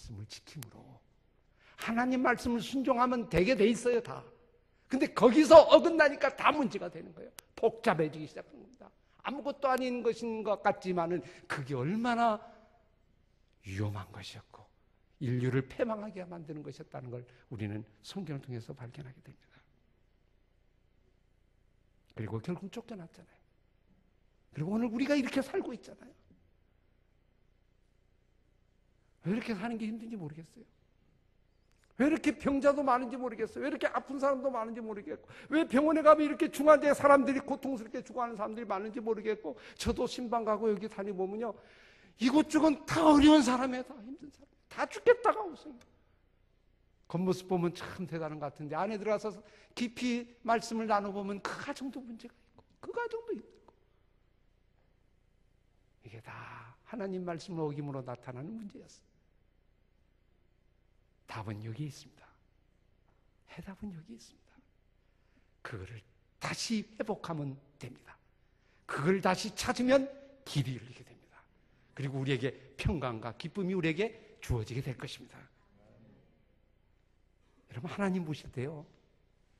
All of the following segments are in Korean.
말씀을 지킴으로. 하나님 말씀을 순종하면 되게 돼 있어요, 다. 근데 거기서 어긋나니까 다 문제가 되는 거예요. 복잡해지기 시작하는 겁니다. 아무것도 아닌 것인 것 같지만은 그게 얼마나 위험한 것이었고 인류를 패망하게 만드는 것이었다는 걸 우리는 성경을 통해서 발견하게 됩니다. 그리고 결국 쫓겨났잖아요. 그리고 오늘 우리가 이렇게 살고 있잖아요. 왜 이렇게 사는 게 힘든지 모르겠어요. 왜 이렇게 병자도 많은지 모르겠어요. 왜 이렇게 아픈 사람도 많은지 모르겠고, 왜 병원에 가면 이렇게 중환자에 사람들이 고통스럽게 죽어가는 사람들이 많은지 모르겠고, 저도 신방 가고 여기 다니 보면요. 이곳저곳 다 어려운 사람이에요. 다 힘든 사람. 다 죽겠다가 오세요. 겉모습 보면 참 대단한 것 같은데, 안에 들어가서 깊이 말씀을 나눠보면 그 가정도 문제가 있고, 그 가정도 힘들고. 이게 다 하나님 말씀을 어김으로 나타나는 문제였어요. 답은 여기 있습니다. 해답은 여기 있습니다. 그거를 다시 회복하면 됩니다. 그걸 다시 찾으면 길이 열리게 됩니다. 그리고 우리에게 평강과 기쁨이 우리에게 주어지게 될 것입니다. 여러분 하나님 보실 때요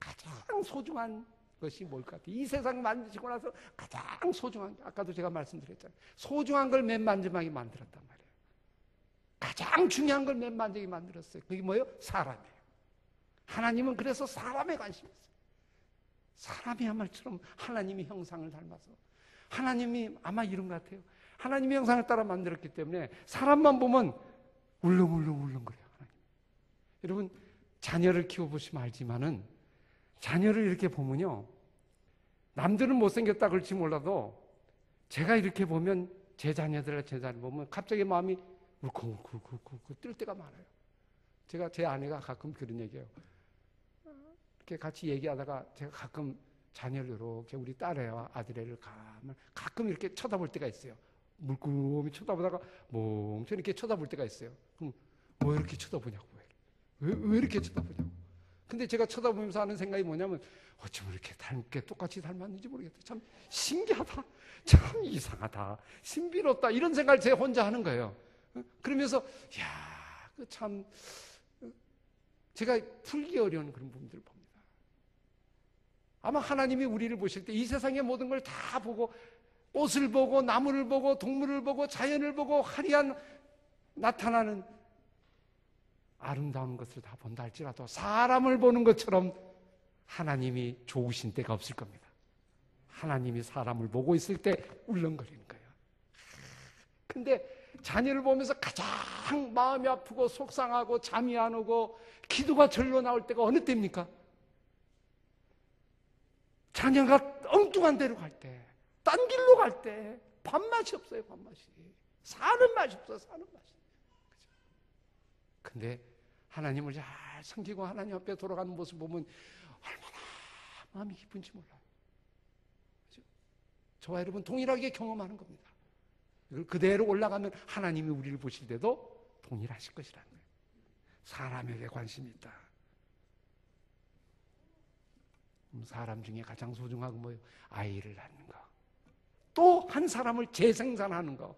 가장 소중한 것이 뭘까? 이 세상 만드시고 나서 가장 소중한 게 아까도 제가 말씀드렸잖아요. 소중한 걸 맨 마지막에 만들었단 말이에요. 가장 중요한 걸맨 마지막에 만들었어요. 그게 뭐예요? 사람이에요. 하나님은 그래서 사람에 관심이 있어요. 사람이야말처럼 하나님이 형상을 닮아서 하나님이 아마 이런 것 같아요. 하나님의 형상을 따라 만들었기 때문에 사람만 보면 울렁울렁울렁거려요. 하나님. 여러분 자녀를 키워보시면 알지만은 자녀를 이렇게 보면요. 남들은 못생겼다 그럴지 몰라도 제가 이렇게 보면 제 자녀들과 제 자녀 보면 갑자기 마음이 울컥울컥울컥 뜰 때가 많아요. 제가 제 아내가 가끔 그런 얘기해요. 이렇게 같이 얘기하다가 제가 가끔 자녀를 이렇게 우리 딸애와 아들애를 가면 가끔 이렇게 쳐다볼 때가 있어요. 물끄러미 쳐다보다가 멍청 이렇게 쳐다볼 때가 있어요. 그럼 왜 이렇게 쳐다보냐고. 왜, 왜 이렇게 쳐다보냐고. 근데 제가 쳐다보면서 하는 생각이 뭐냐면 어쩜 이렇게 닮게 똑같이 닮았는지 모르겠다. 참 신기하다. 참 이상하다. 신비롭다. 이런 생각을 제 혼자 하는 거예요. 그러면서 야, 그참 제가 풀기 어려운 그런 부분들을 봅니다. 아마 하나님이 우리를 보실 때 이 세상의 모든 걸 다 보고 꽃을 보고 나무를 보고 동물을 보고 자연을 보고 화려한 나타나는 아름다운 것을 다 본다 할지라도 사람을 보는 것처럼 하나님이 좋으신 때가 없을 겁니다. 하나님이 사람을 보고 있을 때 울렁거리는 거예요. 근데 자녀를 보면서 가장 마음이 아프고 속상하고 잠이 안 오고 기도가 절로 나올 때가 어느 때입니까? 자녀가 엉뚱한 데로 갈 때, 딴 길로 갈 때, 밥맛이 없어요, 밥맛이. 사는 맛이 없어, 사는 맛이. 그죠? 근데 하나님을 잘 섬기고 하나님 앞에 돌아가는 모습 보면 얼마나 마음이 기쁜지 몰라요. 그죠? 저와 여러분 동일하게 경험하는 겁니다. 그대로 올라가면 하나님이 우리를 보실 때도 동일하실 것이라는 거예요. 사람에게 관심이 있다. 사람 중에 가장 소중하고 뭐예요? 아이를 낳는 거. 또 한 사람을 재생산하는 거.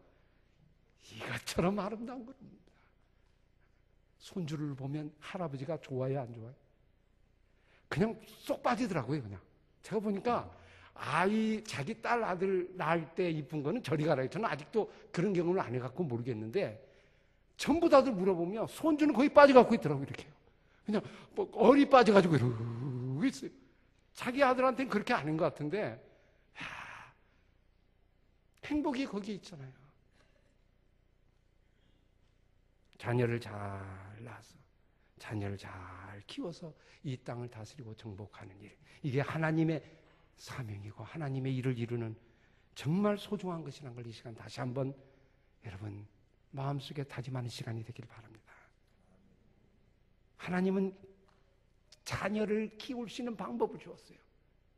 이것처럼 아름다운 겁니다. 손주를 보면 할아버지가 좋아요, 안 좋아요? 그냥 쏙 빠지더라고요, 그냥. 제가 보니까 아이, 자기 딸, 아들 낳을 때 이쁜 거는 저리 가라. 저는 아직도 그런 경험을 안 해갖고 모르겠는데, 전부 다들 물어보면 손주는 거의 빠져갖고 있더라고요, 이렇게. 그냥 뭐 어리 빠져가지고 이러고 있어요. 자기 아들한테는 그렇게 아닌 것 같은데, 야, 행복이 거기 있잖아요. 자녀를 잘 낳아서, 자녀를 잘 키워서 이 땅을 다스리고 정복하는 일. 이게 하나님의 사명이고 하나님의 일을 이루는 정말 소중한 것이라는 걸 이 시간 다시 한번 여러분 마음속에 다짐하는 시간이 되길 바랍니다. 하나님은 자녀를 키울 수 있는 방법을 주었어요.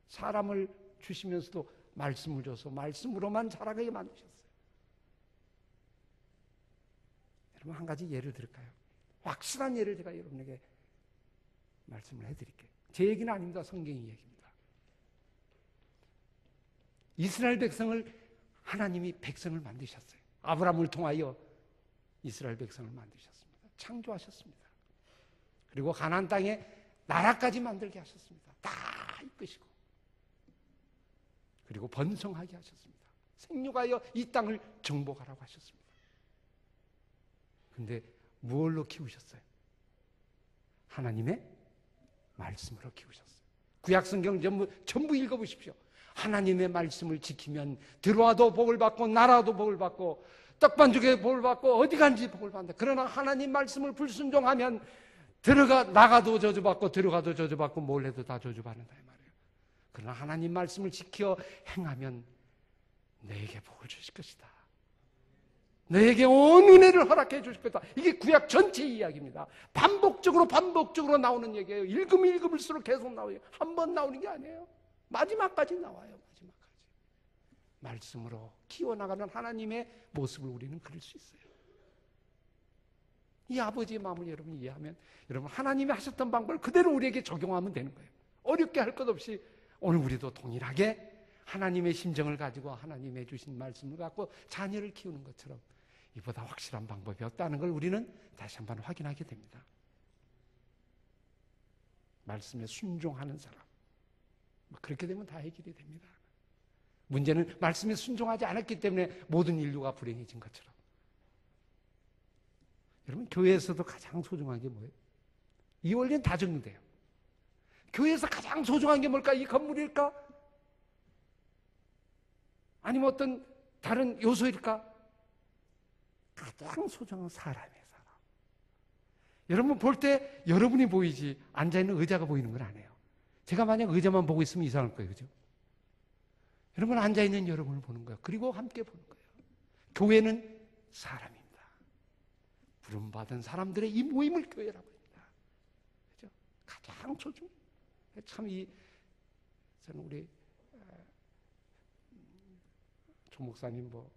사람을 주시면서도 말씀을 줘서 말씀으로만 자라게 만드셨어요. 여러분 한 가지 예를 들을까요? 확실한 예를 제가 여러분에게 말씀을 해드릴게요. 제 얘기는 아닙니다. 성경의 얘기입니다. 이스라엘 백성을 하나님이 백성을 만드셨어요. 아브라함을 통하여 이스라엘 백성을 만드셨습니다. 창조하셨습니다. 그리고 가나안 땅에 나라까지 만들게 하셨습니다. 다 이끄시고 그리고 번성하게 하셨습니다. 생육하여 이 땅을 정복하라고 하셨습니다. 근데 무얼로 키우셨어요? 하나님의 말씀으로 키우셨어요. 구약 성경 전부, 전부 읽어 보십시오. 하나님의 말씀을 지키면 들어와도 복을 받고 나라도 복을 받고 떡반죽에 복을 받고 어디 간지 복을 받는다. 그러나 하나님 말씀을 불순종하면 들어가 나가도 저주받고 들어가도 저주받고 뭘 해도 다 저주받는다 이 말이에요. 그러나 하나님 말씀을 지켜 행하면 너에게 복을 주실 것이다. 너에게 온 은혜를 허락해 주실 것이다. 이게 구약 전체 이야기입니다. 반복적으로 반복적으로 나오는 얘기예요. 읽으면 읽을수록 계속 나와요. 한 번 나오는 게 아니에요. 마지막까지 나와요. 마지막까지. 말씀으로 키워나가는 하나님의 모습을 우리는 그릴 수 있어요. 이 아버지의 마음을 여러분 이해하면 여러분 하나님이 하셨던 방법을 그대로 우리에게 적용하면 되는 거예요. 어렵게 할 것 없이 오늘 우리도 동일하게 하나님의 심정을 가지고 하나님의 주신 말씀을 갖고 자녀를 키우는 것처럼 이보다 확실한 방법이 없다는 걸 우리는 다시 한번 확인하게 됩니다. 말씀에 순종하는 사람. 뭐 그렇게 되면 다 해결이 됩니다. 문제는 말씀에 순종하지 않았기 때문에 모든 인류가 불행해진 것처럼. 여러분, 교회에서도 가장 소중한 게 뭐예요? 이 원리는 다 적용돼요. 교회에서 가장 소중한 게 뭘까? 이 건물일까? 아니면 어떤 다른 요소일까? 가장 소중한 사람이에요, 사람. 여러분 볼 때 여러분이 보이지 앉아있는 의자가 보이는 건 아니에요. 제가 만약 의자만 보고 있으면 이상할 거예요, 그죠? 여러분 앉아있는 여러분을 보는 거예요. 그리고 함께 보는 거예요. 교회는 사람입니다. 부름받은 사람들의 이 모임을 교회라고 합니다. 그죠? 가장 소중. 참 이, 저는 우리, 조 목사님 뭐,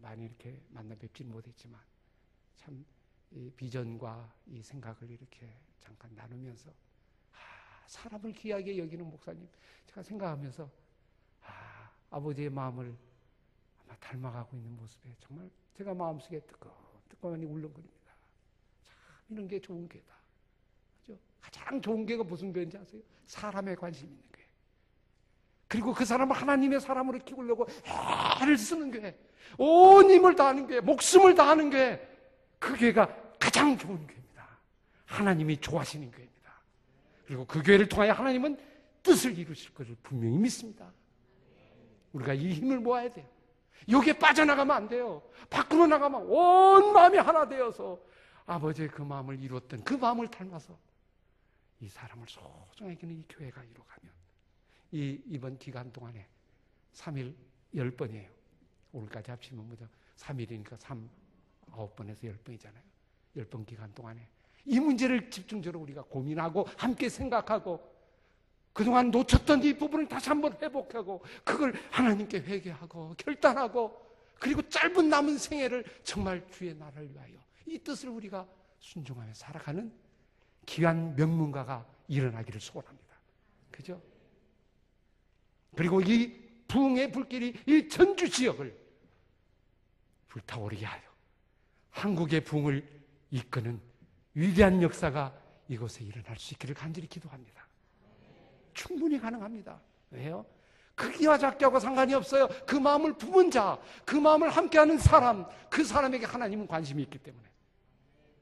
많이 이렇게 만나 뵙지는 못했지만, 참, 이 비전과 이 생각을 이렇게 잠깐 나누면서, 아, 사람을 귀하게 여기는 목사님, 제가 생각하면서, 아, 아버지의 마음을 아마 닮아가고 있는 모습에 정말 제가 마음속에 뜨끈뜨끈하니 울렁거립니다. 참, 이런 게 좋은 게다. 그죠? 가장 좋은 게가 무슨 교인지 아세요? 사람에 관심 있는 교회. 그리고 그 사람을 하나님의 사람으로 키우려고 애를 쓰는 교회. 온 힘을 다하는 교회, 목숨을 다하는 교회. 그 교회가 가장 좋은 교회입니다. 하나님이 좋아하시는 교회입니다. 그리고 그 교회를 통하여 하나님은 뜻을 이루실 것을 분명히 믿습니다. 우리가 이 힘을 모아야 돼요. 여기에 빠져나가면 안 돼요. 밖으로 나가면 온 마음이 하나 되어서 아버지의 그 마음을 이루었던 그 마음을 닮아서 이 사람을 소중하게 여기는 이 교회가 이루어가면 이 이번 기간 동안에 3일 10번이에요. 오늘까지 합치면 뭐죠? 3일이니까 3, 9번에서 10번이잖아요. 10번 기간 동안에 이 문제를 집중적으로 우리가 고민하고 함께 생각하고 그동안 놓쳤던 이 부분을 다시 한번 회복하고 그걸 하나님께 회개하고 결단하고 그리고 짧은 남은 생애를 정말 주의 나라를 위하여 이 뜻을 우리가 순종하며 살아가는 귀한 명문가가 일어나기를 소원합니다. 그죠? 그리고 이 부흥의 불길이 이 전주 지역을 불타오르게 하여 한국의 부흥을 이끄는 위대한 역사가 이곳에 일어날 수 있기를 간절히 기도합니다. 충분히 가능합니다. 왜요? 크기와 작기하고 상관이 없어요. 그 마음을 품은 자, 그 마음을 함께하는 사람, 그 사람에게 하나님은 관심이 있기 때문에.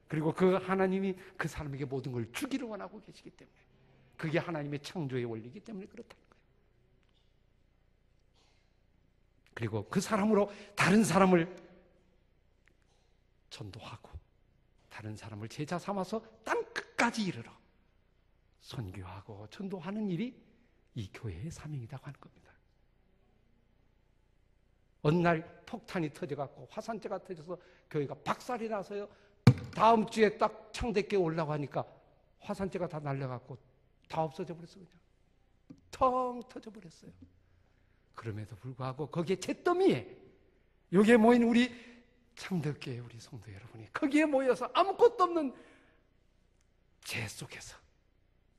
그리고 그 하나님이 그 사람에게 모든 걸 주기를 원하고 계시기 때문에. 그게 하나님의 창조의 원리이기 때문에 그렇다는 거예요. 그리고 그 사람으로 다른 사람을 전도하고 다른 사람을 제자 삼아서 땅 끝까지 이르러 선교하고 전도하는 일이 이 교회의 사명이라고 하는 겁니다. 어느 날 폭탄이 터져갖고 화산재가 터져서 교회가 박살이 나서요. 다음 주에 딱 창대께 올라가니까 화산재가 다 날려갖고 다 없어져 버렸어 그냥. 텅 터져 버렸어요. 그럼에도 불구하고 거기에 잿더미에 여기에 모인 우리 창덕교회 우리 성도 여러분이 거기에 모여서 아무것도 없는 재 속에서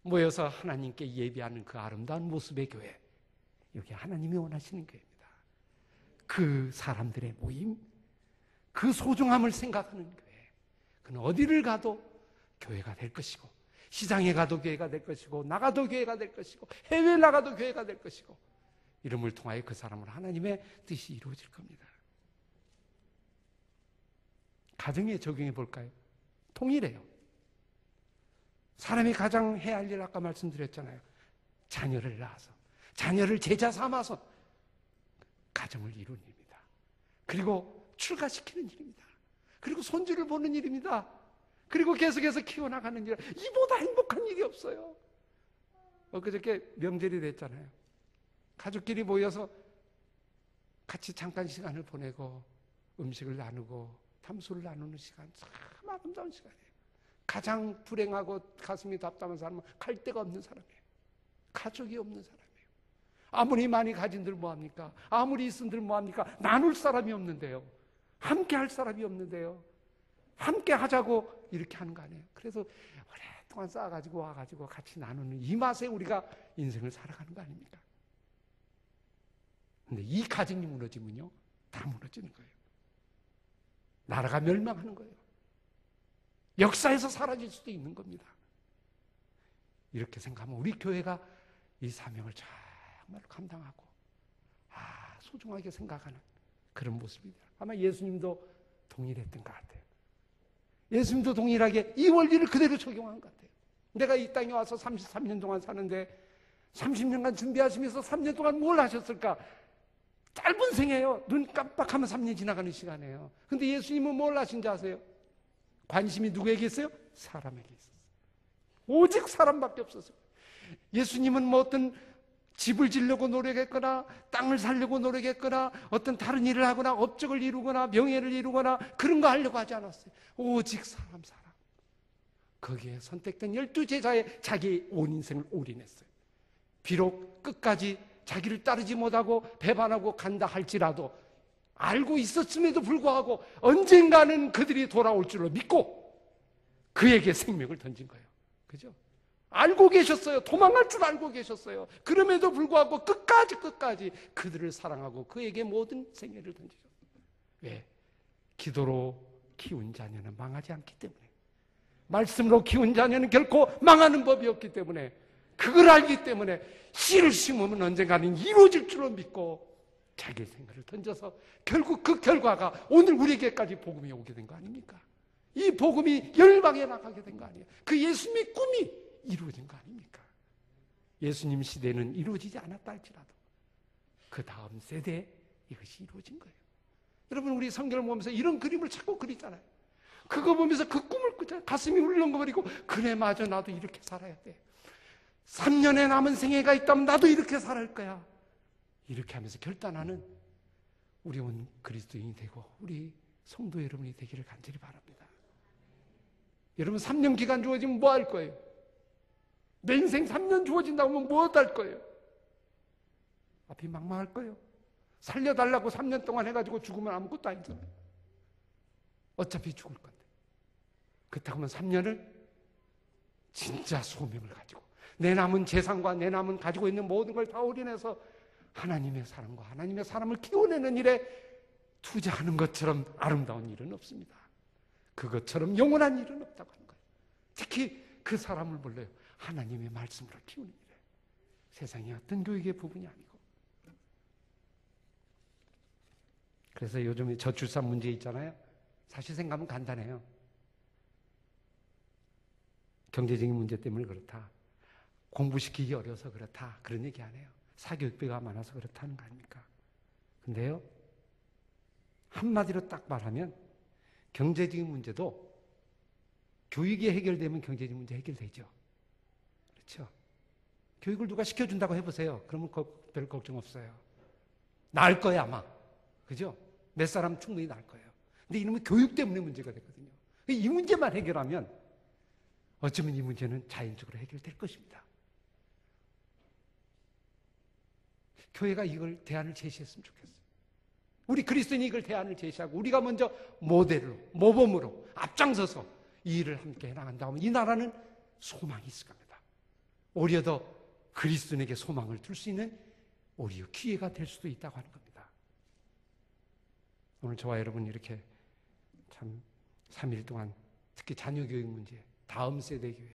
모여서 하나님께 예배하는 그 아름다운 모습의 교회 여기 하나님이 원하시는 교회입니다. 그 사람들의 모임 그 소중함을 생각하는 교회 그는 어디를 가도 교회가 될 것이고 시장에 가도 교회가 될 것이고 나가도 교회가 될 것이고 해외 나가도 교회가 될 것이고 이름을 통하여 그 사람은 하나님의 뜻이 이루어질 겁니다. 가정에 적용해 볼까요? 통일해요. 사람이 가장 해야 할 일 아까 말씀드렸잖아요. 자녀를 낳아서 자녀를 제자 삼아서 가정을 이루는 일입니다. 그리고 출가시키는 일입니다. 그리고 손주를 보는 일입니다. 그리고 계속해서 키워나가는 일. 이보다 행복한 일이 없어요. 엊그저께 명절이 됐잖아요. 가족끼리 모여서 같이 잠깐 시간을 보내고 음식을 나누고 탐소를 나누는 시간 참 아름다운 시간이에요. 가장 불행하고 가슴이 답답한 사람은 갈 데가 없는 사람이에요. 가족이 없는 사람이에요. 아무리 많이 가진들 뭐합니까? 아무리 있은들 뭐합니까? 나눌 사람이 없는데요. 함께 할 사람이 없는데요. 함께 하자고 이렇게 하는 거 아니에요. 그래서 오랫동안 쌓아가지고 와가지고 같이 나누는 이 맛에 우리가 인생을 살아가는 거 아닙니까? 근데 이 가정이 무너지면요, 다 무너지는 거예요. 나라가 멸망하는 거예요. 역사에서 사라질 수도 있는 겁니다. 이렇게 생각하면 우리 교회가 이 사명을 정말 감당하고, 아, 소중하게 생각하는 그런 모습입니다. 아마 예수님도 동일했던 것 같아요. 예수님도 동일하게 이 원리를 그대로 적용한 것 같아요. 내가 이 땅에 와서 33년 동안 사는데 30년간 준비하시면서 3년 동안 뭘 하셨을까? 짧은 생애요. 눈 깜빡하면 3년 지나가는 시간이에요. 근데 예수님은 뭘 하신지 아세요? 관심이 누구에게 있어요? 사람에게 있었어요. 오직 사람밖에 없었어요. 예수님은 뭐 어떤 집을 지려고 노력했거나 땅을 살려고 노력했거나 어떤 다른 일을 하거나 업적을 이루거나 명예를 이루거나 그런 거 하려고 하지 않았어요. 오직 사람 사람. 거기에 선택된 열두 제자의 자기 온 인생을 올인했어요. 비록 끝까지 자기를 따르지 못하고 배반하고 간다 할지라도 알고 있었음에도 불구하고 언젠가는 그들이 돌아올 줄로 믿고 그에게 생명을 던진 거예요. 그죠? 알고 계셨어요. 도망갈 줄 알고 계셨어요. 그럼에도 불구하고 끝까지 끝까지 그들을 사랑하고 그에게 모든 생애를 던지셨어요. 왜? 기도로 키운 자녀는 망하지 않기 때문에. 말씀으로 키운 자녀는 결코 망하는 법이 없기 때문에 그걸 알기 때문에 씨를 심으면 언젠가는 이루어질 줄로 믿고 자기 생각을 던져서 결국 그 결과가 오늘 우리에게까지 복음이 오게 된 거 아닙니까? 이 복음이 열방에 나가게 된 거 아니에요? 그 예수님의 꿈이 이루어진 거 아닙니까? 예수님 시대는 이루어지지 않았다 할지라도 그 다음 세대에 이것이 이루어진 거예요. 여러분 우리 성경을 보면서 이런 그림을 자꾸 그리잖아요. 그거 보면서 그 꿈을 꾸자 가슴이 울렁거리고 그래 맞아 나도 이렇게 살아야 돼. 3년에 남은 생애가 있다면 나도 이렇게 살아갈 거야. 이렇게 하면서 결단하는 우리 온 그리스도인이 되고 우리 성도 여러분이 되기를 간절히 바랍니다. 여러분 3년 기간 주어지면 뭐 할 거예요? 내 인생 3년 주어진다고 하면 뭐할 거예요? 앞이 막막할 거예요. 살려달라고 3년 동안 해가지고 죽으면 아무것도 아니잖아요. 어차피 죽을 건데. 그렇다고 하면 3년을 진짜 소명을 가지고 내 남은 재산과 내 남은 가지고 있는 모든 걸 다 올인해서 하나님의 사람과 하나님의 사람을 키워내는 일에 투자하는 것처럼 아름다운 일은 없습니다. 그것처럼 영원한 일은 없다고 하는 거예요. 특히 그 사람을 불러요. 하나님의 말씀으로 키우는 일이에요. 세상의 어떤 교육의 부분이 아니고. 그래서 요즘에 저출산 문제 있잖아요. 사실 생각하면 간단해요. 경제적인 문제 때문에 그렇다. 공부시키기 어려서 그렇다. 그런 얘기 안 해요. 사교육비가 많아서 그렇다는 거 아닙니까? 근데요, 한마디로 딱 말하면 경제적인 문제도 교육이 해결되면 경제적인 문제 해결되죠. 그렇죠? 교육을 누가 시켜준다고 해보세요. 그러면 별 걱정 없어요. 나을 거야, 아마. 그죠? 몇 사람 충분히 나을 거예요. 근데 이놈은 교육 때문에 문제가 되거든요. 이 문제만 해결하면 어쩌면 이 문제는 자연적으로 해결될 것입니다. 교회가 이걸 대안을 제시했으면 좋겠어요. 우리 그리스도인이 이걸 대안을 제시하고 우리가 먼저 모델로, 모범으로 앞장서서 이 일을 함께 해나간다면 이 나라는 소망이 있을 겁니다. 오히려 더 그리스도인에게 소망을 둘 수 있는 오히려 기회가 될 수도 있다고 하는 겁니다. 오늘 저와 여러분 이렇게 참 3일 동안 특히 자녀 교육 문제, 다음 세대 교육.